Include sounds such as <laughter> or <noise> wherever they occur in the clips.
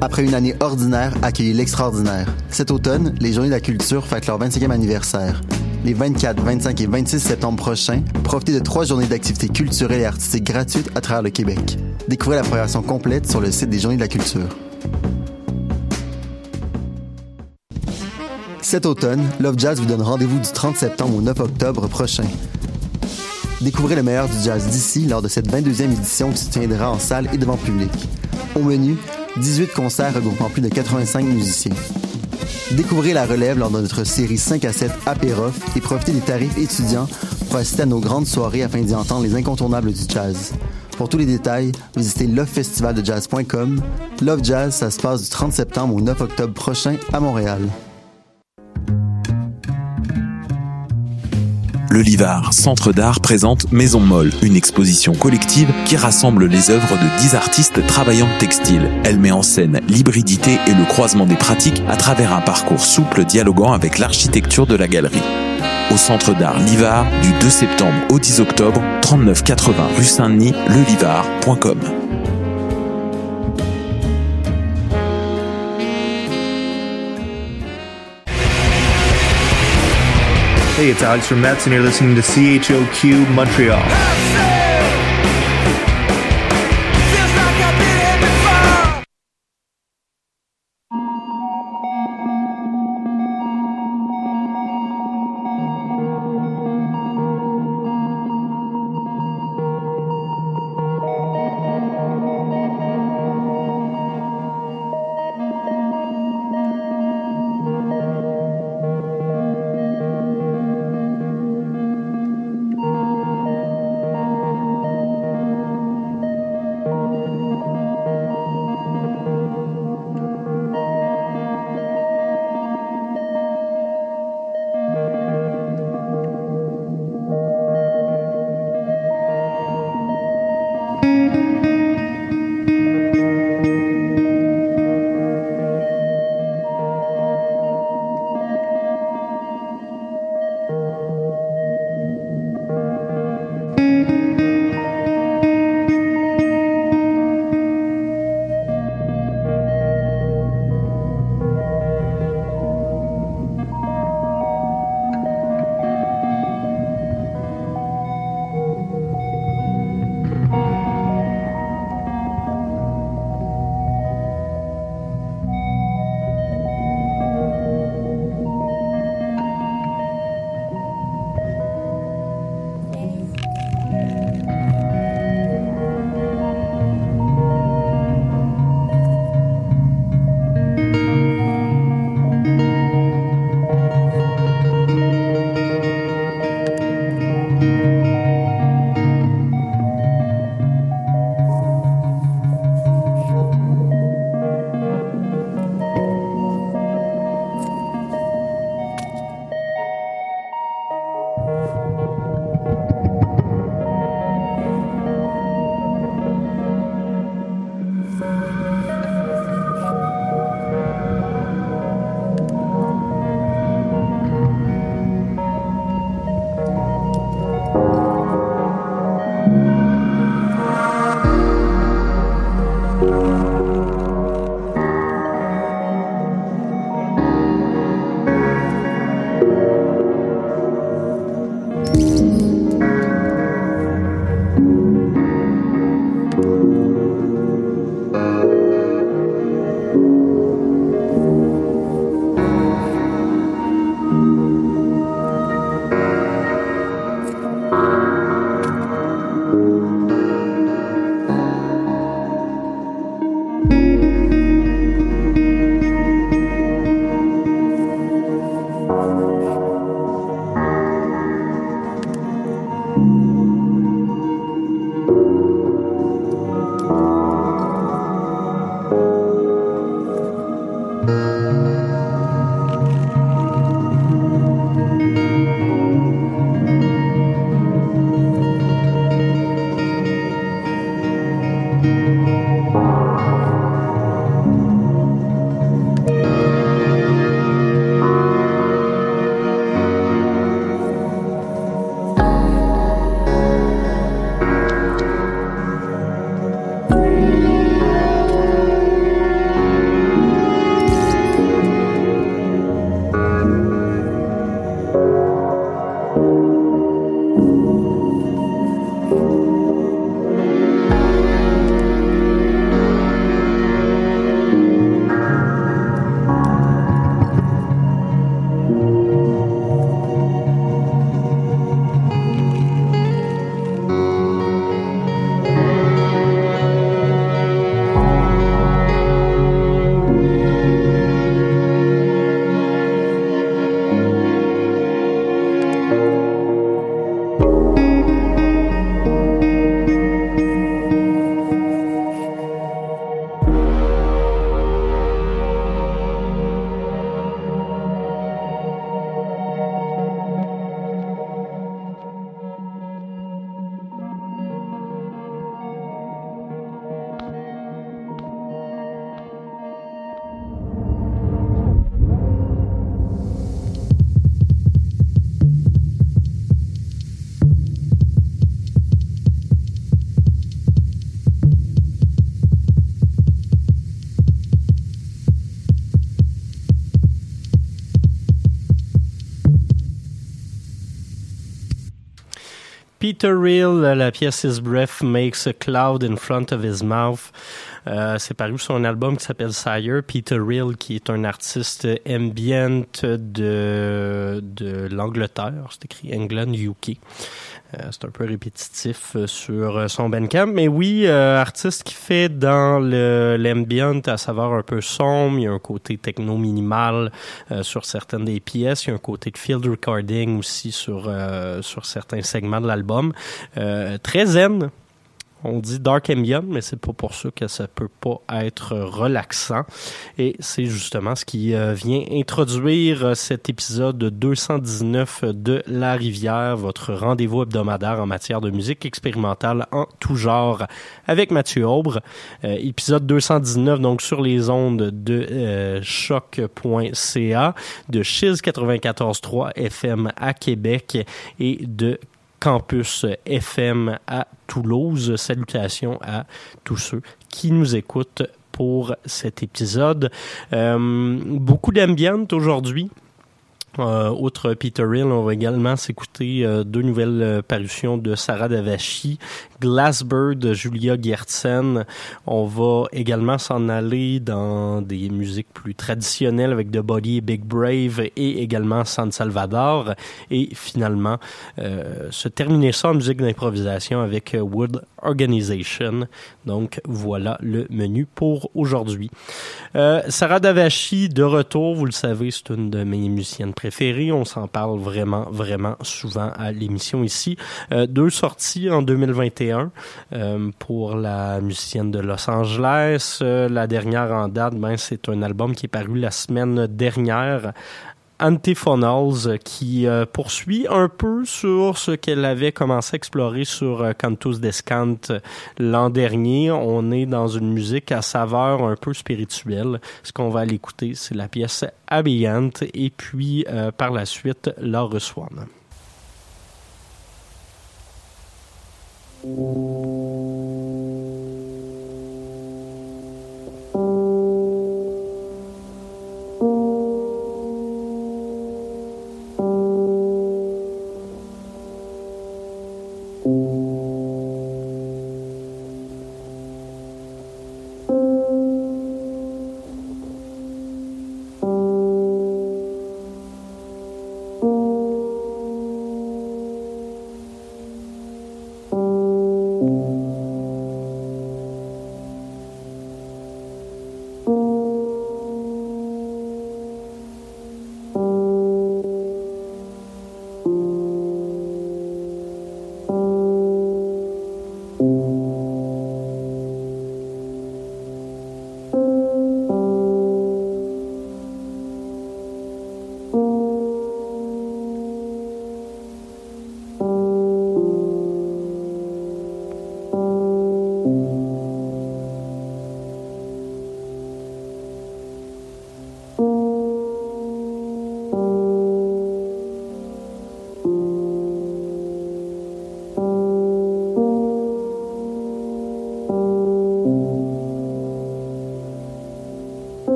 Après une année ordinaire, accueillez l'extraordinaire. Cet automne, les Journées de la Culture fêtent leur 25e anniversaire. Les 24, 25 et 26 septembre prochains, profitez de trois journées d'activités culturelles et artistiques gratuites à travers le Québec. Découvrez la programmation complète sur le site des Journées de la Culture. Cet automne, Love Jazz vous donne rendez-vous du 30 septembre au 9 octobre prochain. Découvrez le meilleur du jazz d'ici lors de cette 22e édition qui se tiendra en salle et devant public. Au menu, 18 concerts regroupant plus de 85 musiciens. Découvrez la relève lors de notre série 5 à 7 Apérof et profitez des tarifs étudiants pour assister à nos grandes soirées afin d'y entendre les incontournables du jazz. Pour tous les détails, visitez lovefestivaldejazz.com. Love Jazz, ça se passe du 30 septembre au 9 octobre prochain à Montréal. Le Centre d'art, présente Maison Molle, une exposition collective qui rassemble les œuvres de 10 artistes travaillant textile. Elle met en scène l'hybridité et le croisement des pratiques à travers un parcours souple dialoguant avec l'architecture de la galerie. Au Centre d'art Livard, du 2 septembre au 10 octobre, 3980 rue Saint-Denis, lelivard.com. Hey, it's Alex from Mets, and you're listening to CHOQ Montreal. Peter Real, la pièce His Breath Makes a Cloud in Front of His Mouth. Euh, c'est paru sur un album qui s'appelle Sire. Peter Real, qui est un artiste ambient de, de l'Angleterre. C'est écrit England, UK. Euh, c'est un peu répétitif euh, sur euh, son Bandcamp, mais oui, artiste qui fait dans l'ambient à savoir un peu sombre, il y a un côté techno minimal sur certaines des pièces, il y a un côté de field recording aussi sur sur certains segments de l'album. très zen, on dit Dark Ambient, mais c'est pas pour ça que ça peut pas être relaxant. Et c'est justement ce qui euh, vient introduire euh, cet épisode 219 de La Rivière, votre rendez-vous hebdomadaire en matière de musique expérimentale en tout genre avec Mathieu Aubre. Euh, épisode 219 donc sur les ondes de choc.ca, de Chiz 94.3 FM à Québec et de campus FM à Toulouse. Salutations à tous ceux qui nous écoutent pour cet épisode. Euh, beaucoup d'ambiance aujourd'hui. Euh, outre Peter Hill, on va également s'écouter euh, deux nouvelles euh, parutions de Sarah Davachi, Glassbird Julia Gertzen. On va également s'en aller dans des musiques plus traditionnelles avec The Body Big Brave et également San Salvador. Et finalement, se terminer ça en musique d'improvisation avec Wood Organization. Donc voilà le menu pour aujourd'hui. Sarah Davachi de retour, vous le savez, c'est une de mes musiciennes préférées on s'en parle vraiment, vraiment souvent à l'émission ici. Euh, deux sorties en 2021 euh, pour la musicienne de Los Angeles. Euh, la dernière en date, ben, c'est un album qui est paru la semaine dernière Antiphonals qui euh, poursuit un peu sur ce qu'elle avait commencé à explorer sur euh, Cantus Descant l'an dernier. On est dans une musique à saveur un peu spirituelle. Ce qu'on va aller écouter, c'est la pièce Habillante et puis euh, par la suite Laure Swan.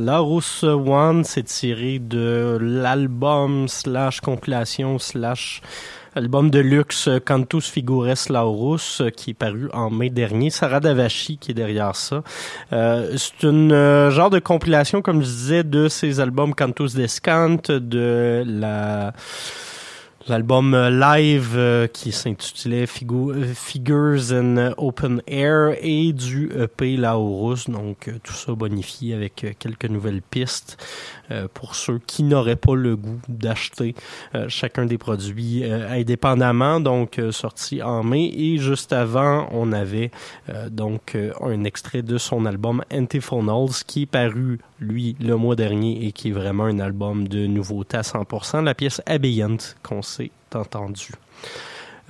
Laurus One, c'est tiré de l'album slash compilation slash album de luxe Cantus Figures Laurus qui est paru en mai dernier. Sarah Davachi qui est derrière ça. Euh, c'est une euh, genre de compilation, comme je disais, de ces albums Cantus Descant, de la l'album euh, live euh, qui s'intitulait Figures in Open Air et du EP Laurus. Donc euh, tout ça bonifié avec quelques nouvelles pistes pour ceux qui n'auraient pas le goût d'acheter chacun des produits indépendamment. Donc sorti en mai et juste avant on avait donc un extrait de son album Antiphonals qui est paru lui le mois dernier et qui est vraiment un album de nouveauté à 100%. La pièce Abayant qu'on s'est entendu.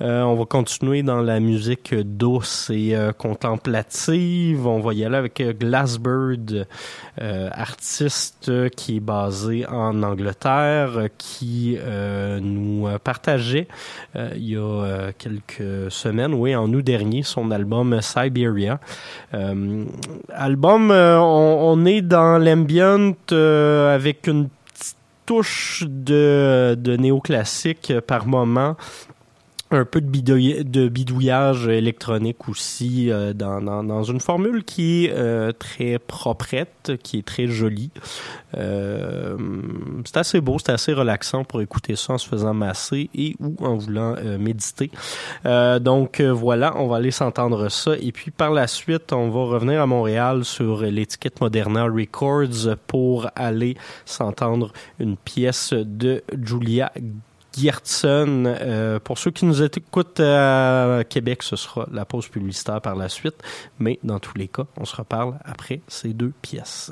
Euh, on va continuer dans la musique douce et euh, contemplative. On va y aller avec euh, Glassbird, artiste qui est basé en Angleterre, qui nous partageait il y a quelques semaines, oui, en août dernier, son album Siberia. album, on, est dans l'ambient avec une touche de, de néoclassique par moment un peu de, bidouillage électronique aussi euh, dans, dans, une formule qui est euh, très proprette, qui est très jolie. Euh, c'est assez beau, c'est assez relaxant pour écouter ça en se faisant masser et ou en voulant méditer. donc voilà, on va aller s'entendre ça. Et puis par la suite, on va revenir à Montréal sur l'étiquette Moderna Records pour aller s'entendre une pièce de Julia Giertsen. Euh, pour ceux qui nous écoutent à Québec, ce sera la pause publicitaire par la suite. Mais dans tous les cas, on se reparle après ces deux pièces.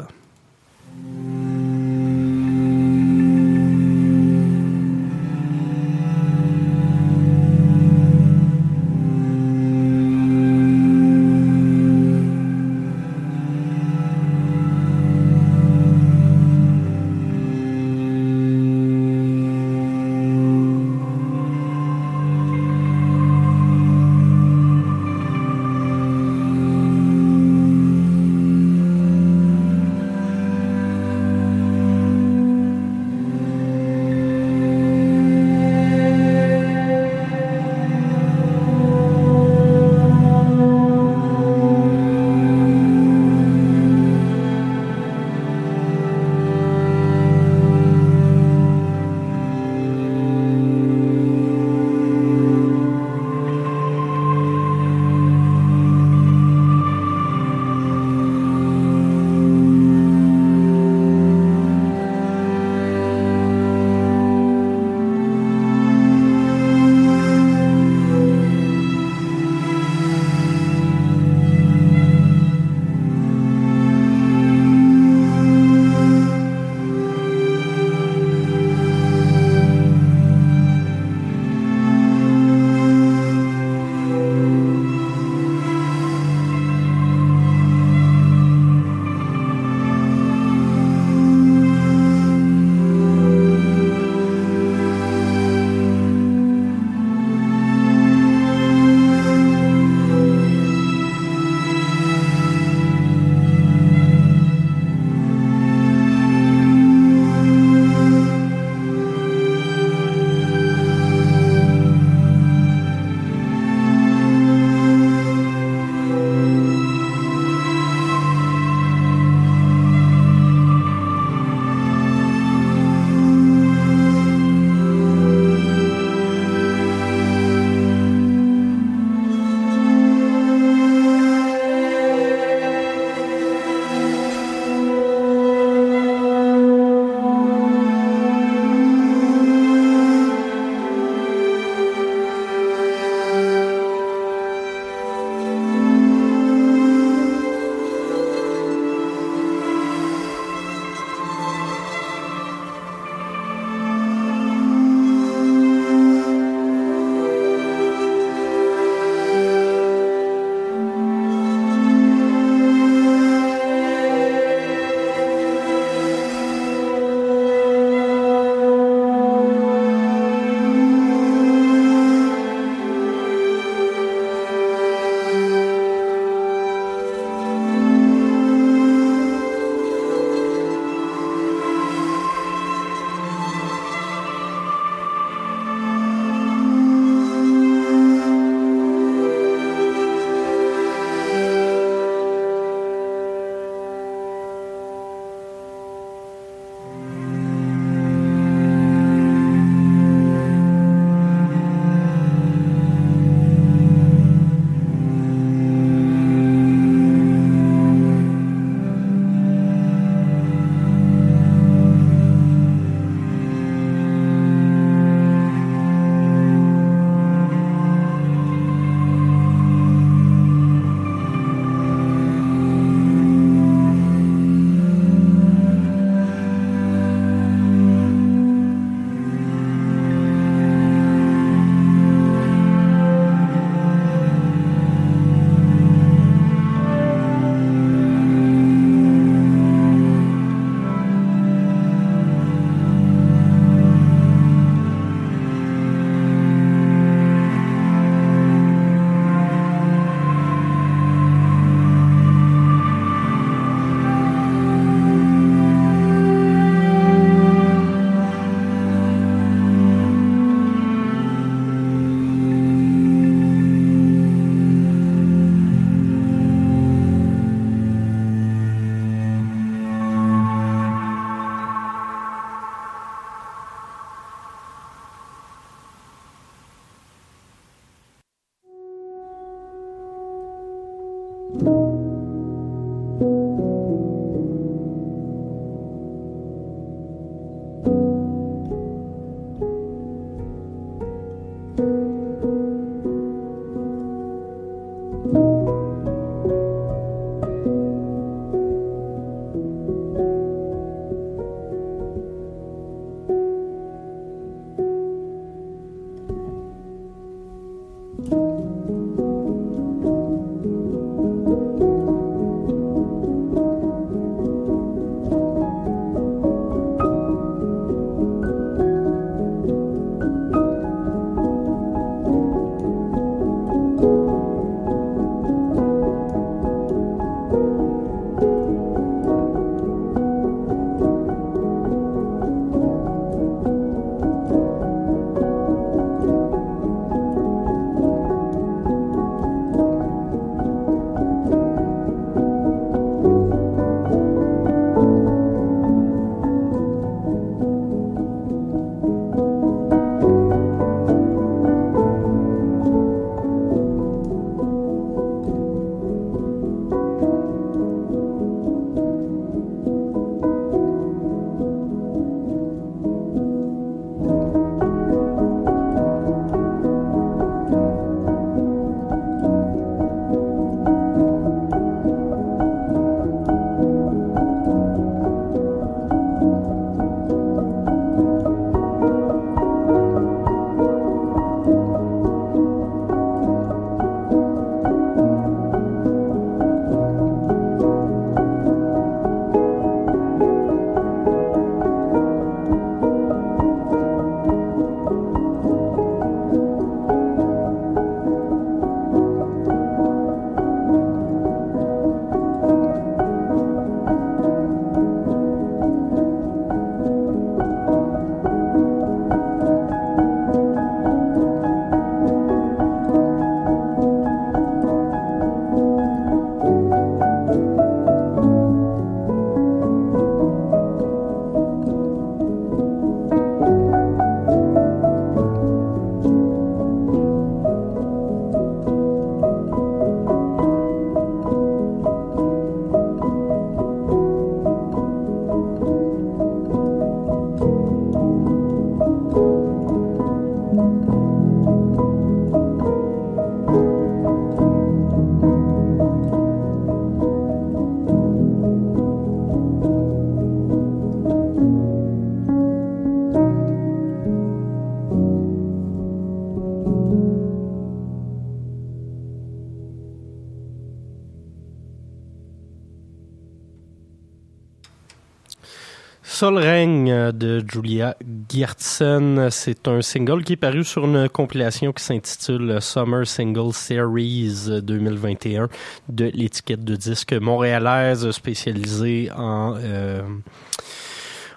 Seul règne de Julia Geertsen, c'est un single qui est paru sur une compilation qui s'intitule Summer Single Series 2021 de l'étiquette de disque montréalaise spécialisée en euh,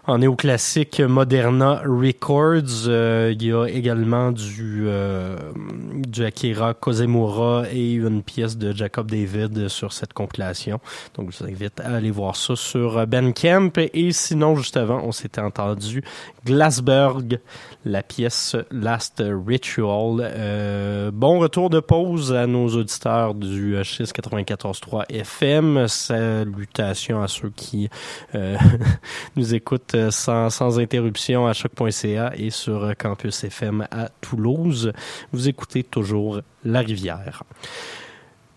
en néoclassique Moderna Records. Euh, il y a également du, euh, du Akira Kozemura et une pièce de Jacob David sur cette compilation. Donc, je vous invite à aller voir ça sur Bandcamp. Et sinon, juste avant, on s'était entendu Glassberg, la pièce Last Ritual. Euh, bon retour de pause à nos auditeurs du 694.3 FM. Salutations à ceux qui euh, <laughs> nous écoutent sans, sans interruption à choc.ca et sur Campus FM à Toulouse. Vous écoutez toujours La Rivière.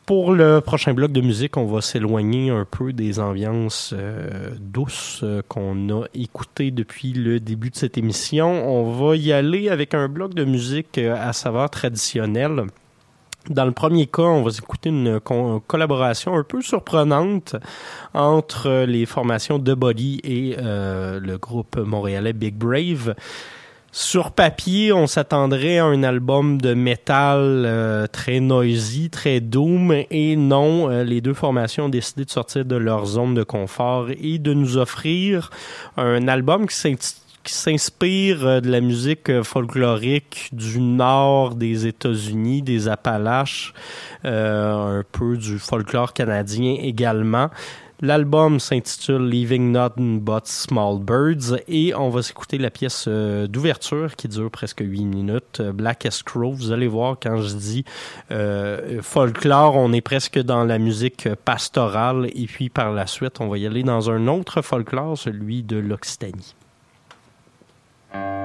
Pour le prochain bloc de musique, on va s'éloigner un peu des ambiances euh, douces euh, qu'on a écoutées depuis le début de cette émission. On va y aller avec un bloc de musique euh, à saveur traditionnelle. Dans le premier cas, on va écouter une collaboration un peu surprenante entre les formations The Body et le groupe montréalais Big Brave. Sur papier, on s'attendrait à un album de métal euh, très noisy, très doom, et non, euh, les deux formations ont décidé de sortir de leur zone de confort et de nous offrir un album qui s'inspire euh, de la musique folklorique du nord des États-Unis, des Appalaches, un peu du folklore canadien également. L'album s'intitule Leaving Nothing But Small Birds et on va s'écouter la pièce euh, d'ouverture qui dure presque 8 minutes, euh, Black as Crow. Vous allez voir quand je dis euh, folklore, on est presque dans la musique pastorale et puis par la suite, on va y aller dans un autre folklore, celui de l'Occitanie. Thank you.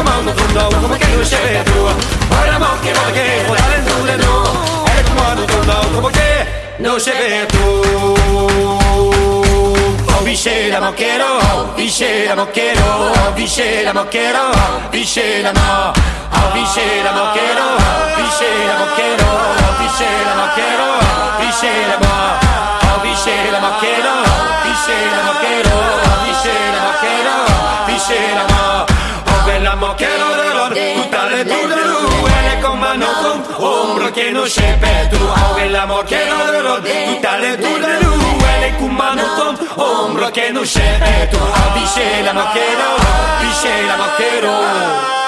كمان وطندا وهم كانوا شبهتوا وانا موكي موكي ولا نزول نو قالت كمان وطندا وهم كانوا نو شبهتوا Visce la mocchero, visce la mocchero, visce la mocchero, visce la no, oh, visce la mocchero, visce la mocchero, visce la mocchero, visce la mo, oh, visce la mocchero, visce la mocchero, visce la mocchero, visce la mo. bailamos quiero dolor Tú dale tú tú eres con mano con hombro que no se petrua Bailamos quiero dolor Tú dale tú tú eres con mano con hombro que no se petrua Dice la maquero, dice la maquero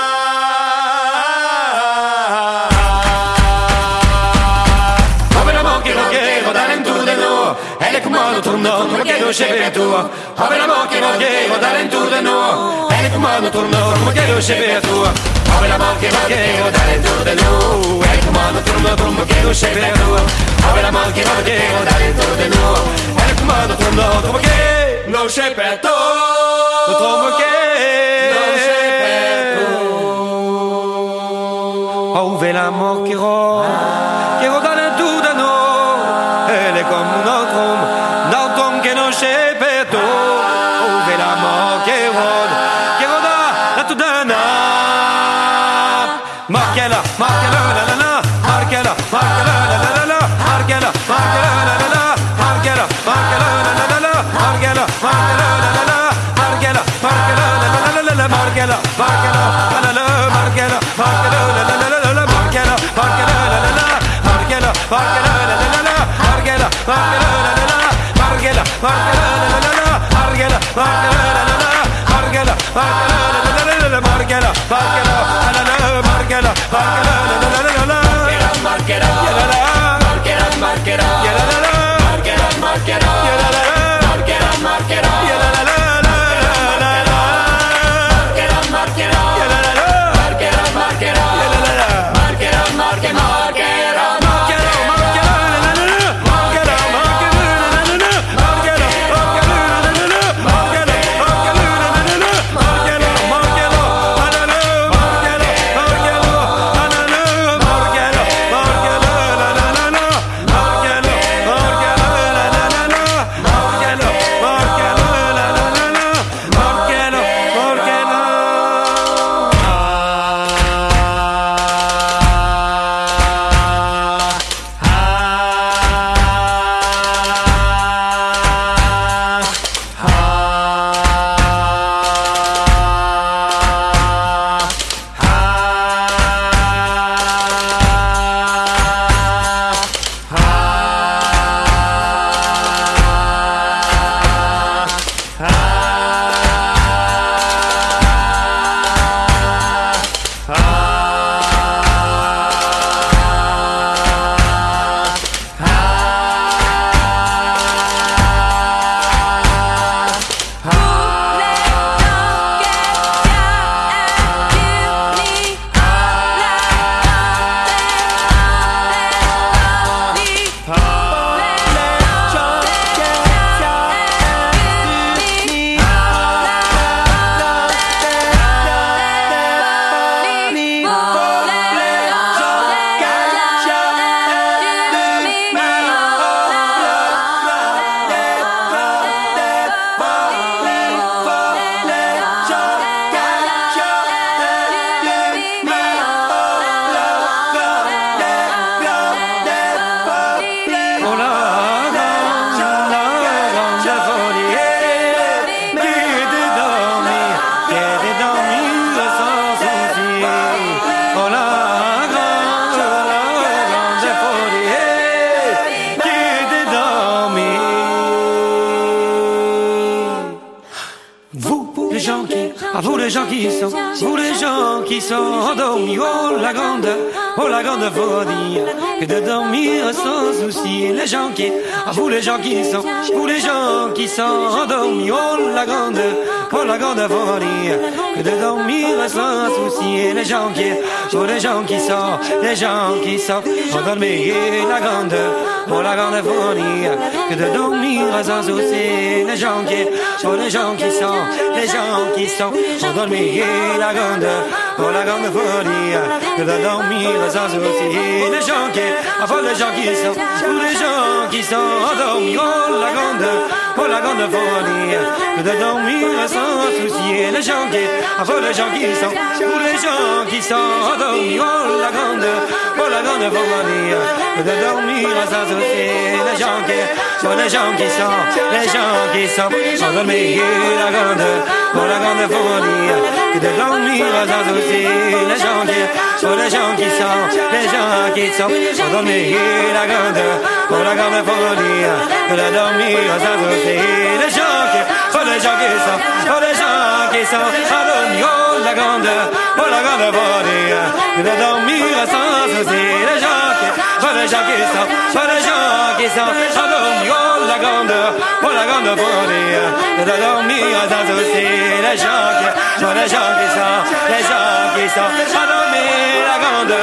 Avela non c'è tu Ave la mocchia non che va dare in tu de no Elle commande tournant, come che non c'è tu Ave la mocchia non che va dare in tu de no Elle commande tournant, come che non c'è tu Ave la mocchia non che va dare in tu de no Come notre notre moquet, nos chepetos, notre moquet, nos chepetos. Oh, vela moquero, qui مرجلة مرجلة مرجلة مرجلة مرجلة مرجلة مرجلة endormis, oh la grande, oh la grande folie, que de dormir sans souci, les gens qui, à vous les gens qui sont, vous les gens qui sont endormis, oh la grande, oh la grande folie, que de dormir sans souci, les gens qui, oh les gens qui sont, les gens qui sont endormis, la grande, oh la grande folie, que de dormir sans souci, les gens qui, oh les gens qui sont, les gens qui sont endormis, la grande, oh la grande folie, de dormir sans souci, les gens qui, oh les gens qui sont, tous les gens qui sont endormis, oh la grande, oh la grande folie, de dormir sans souci, les gens qui, oh les gens qui sont, tous les gens qui sont endormis, oh la grande, la grande folie, que de dormir sans les gens qui, oh les gens qui sont, les gens qui sont la grande, oh la grande folie, de dormir sans les gens qui, oh les gens qui sont, les gens qui sont la grande, oh la grande folie, de dormir sans les gens qui, oh les gens qui sont, qui oh la grande, oh la grande folie, que de dormir sans souci, les gens qui, oh les gens qui sont, oh les gens qui oh la grande, oh la grande que de dormir sans souci, les gens qui, oh les gens qui sont, les gens qui endormis, la grande,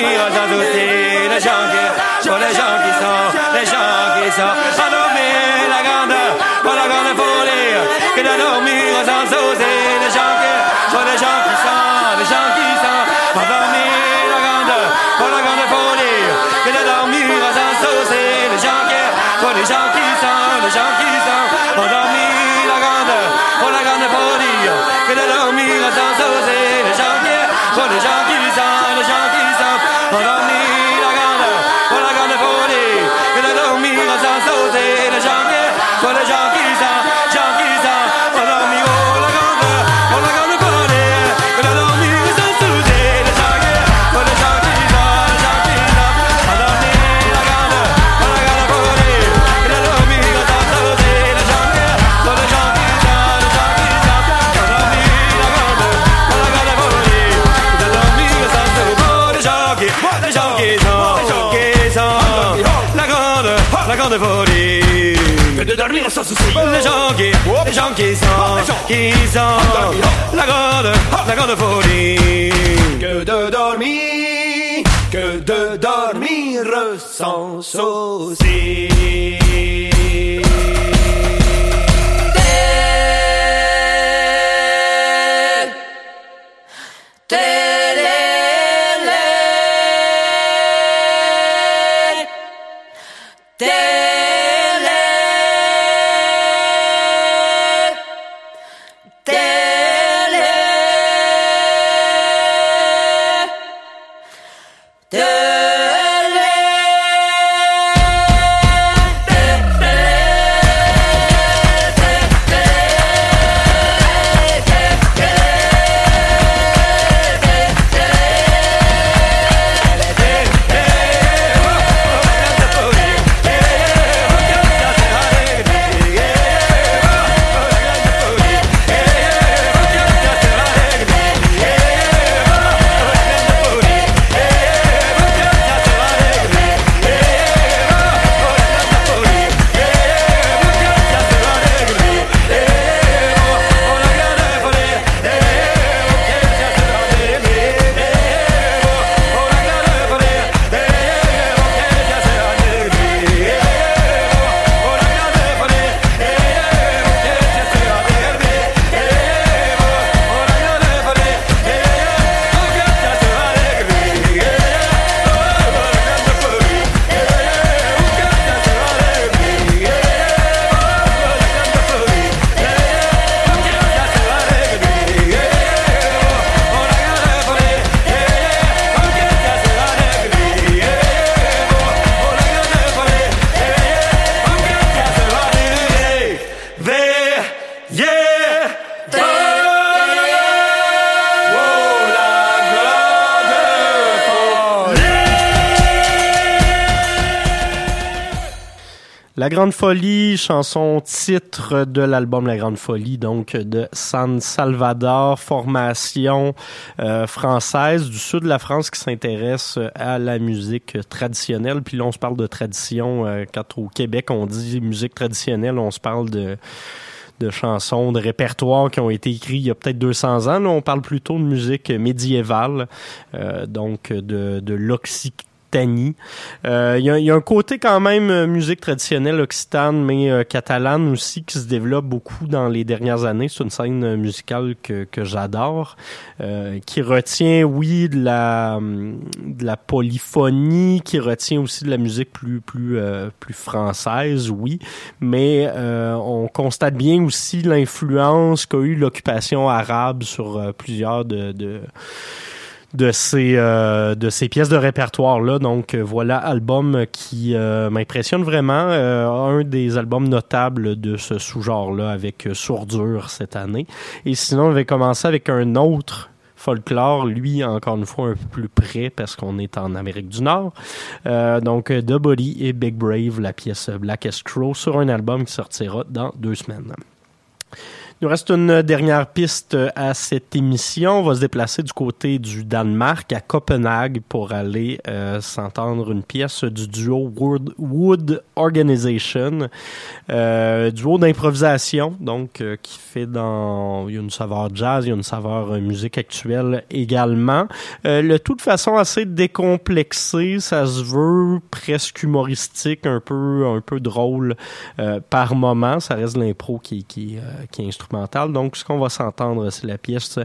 sans souci, les gens qui, oh les gens qui sont, les gens qui sont endormis, la grande, oh la grande folie, que de dormir sans souci, les gens qui, oh les gens qui sont, les gens qui sont endormis, la grande, oh la grande folie, que de dormir sans souci, les gens qui, oh les gens qui sont, les gens qui sont endormis, la grande, oh la grande folie, que de dormir sans souci, les gens qui, oh les gens Les gens qui, les gens qui sont, qui sont, la grande, la grande folie. Que de dormir, que de dormir sans souci. Grande Folie, chanson titre de l'album La Grande Folie, donc de San Salvador, formation euh, française du sud de la France qui s'intéresse à la musique traditionnelle. Puis là, on se parle de tradition. Euh, quand au Québec, on dit musique traditionnelle, on se parle de de chansons, de répertoires qui ont été écrits il y a peut-être 200 ans. Là, on parle plutôt de musique médiévale, euh, donc de, de l'Occitanie il euh, y, a, y, a, un côté quand même euh, musique traditionnelle occitane, mais euh, catalane aussi, qui se développe beaucoup dans les dernières années. C'est une scène musicale que, que j'adore, qui retient, oui, de la, de la polyphonie, qui retient aussi de la musique plus, plus, plus française, oui, mais on constate bien aussi l'influence qu'a eu l'occupation arabe sur plusieurs de, de de ces euh, de ces pièces de répertoire là donc euh, voilà album qui euh, m'impressionne vraiment un des albums notables de ce sous-genre là avec Sourdure cette année et sinon on va commencer avec un autre folklore, lui, encore une fois, un peu plus près parce qu'on est en Amérique du Nord. donc, The Body et Big Brave, la pièce Blackest Crow, sur un album qui sortira dans deux semaines. Il nous reste une dernière piste à cette émission. On va se déplacer du côté du Danemark, à Copenhague, pour aller euh, s'entendre une pièce du duo Wood, Wood Organization, euh, duo d'improvisation, donc euh, qui fait dans... Il y a une saveur jazz, il y a une saveur euh, musique actuelle également. Euh, le tout de façon assez décomplexé, ça se veut presque humoristique, un peu un peu drôle par moment. Ça reste l'impro qui, qui, qui est donc, ce qu'on va s'entendre, c'est la pièce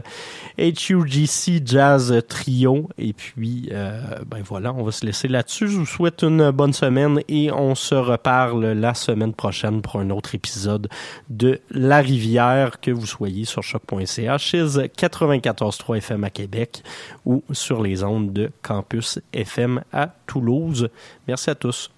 HUGC Jazz Trio. Et puis, euh, ben voilà, on va se laisser là-dessus. Je vous souhaite une bonne semaine et on se reparle la semaine prochaine pour un autre épisode de La Rivière, que vous soyez sur choc.ca, chez 94.3 FM à Québec ou sur les ondes de Campus FM à Toulouse. Merci à tous.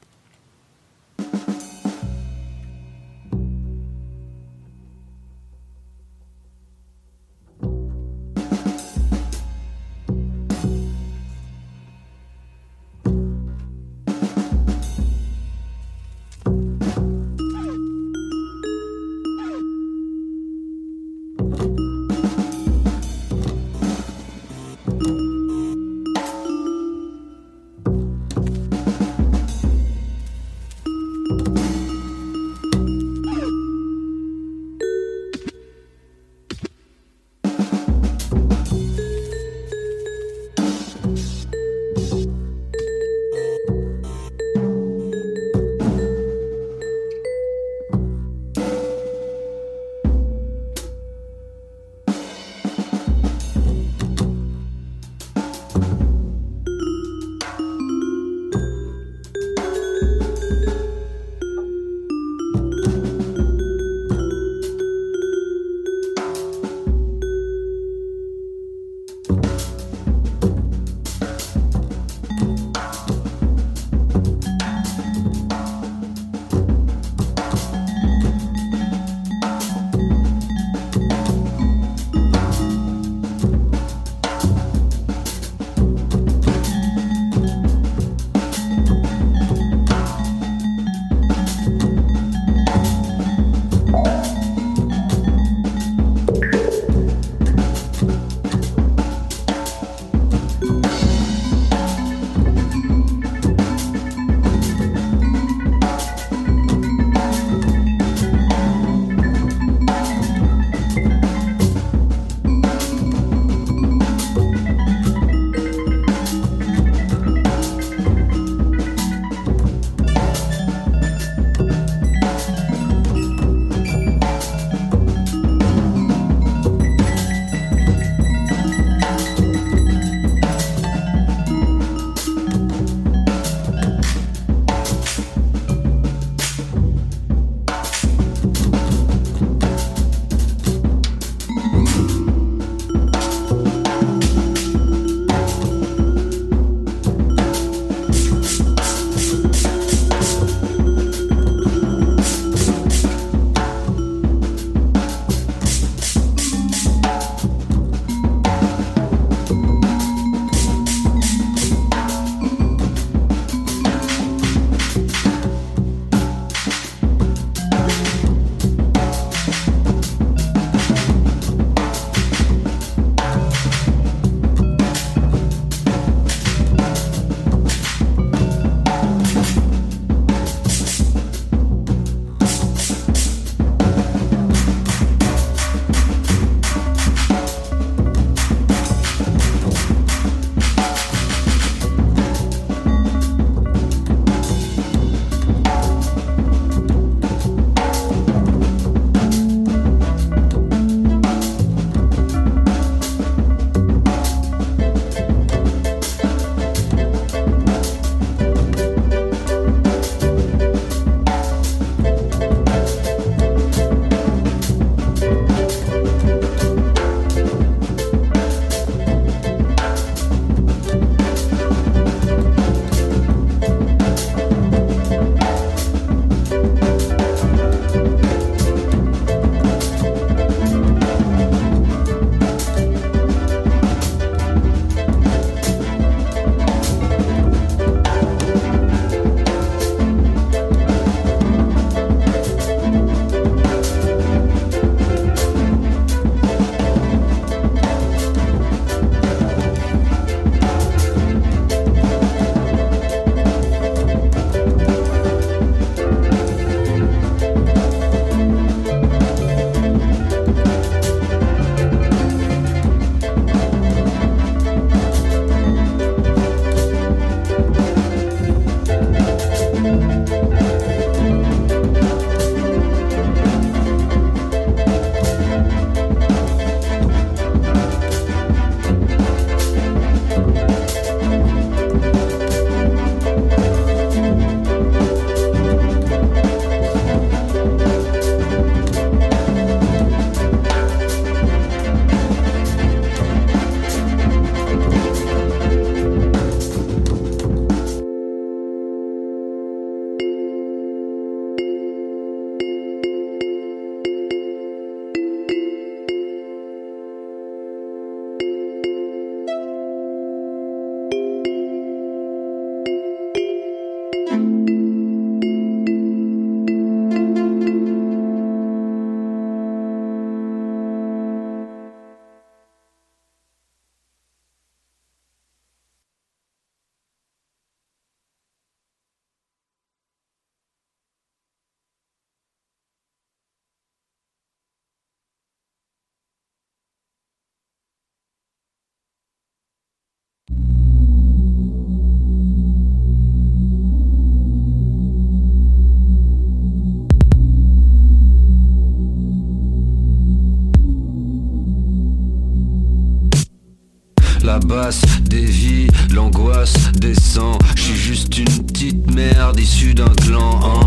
Des vies, l'angoisse descend. Je suis juste une petite merde issue d'un clan.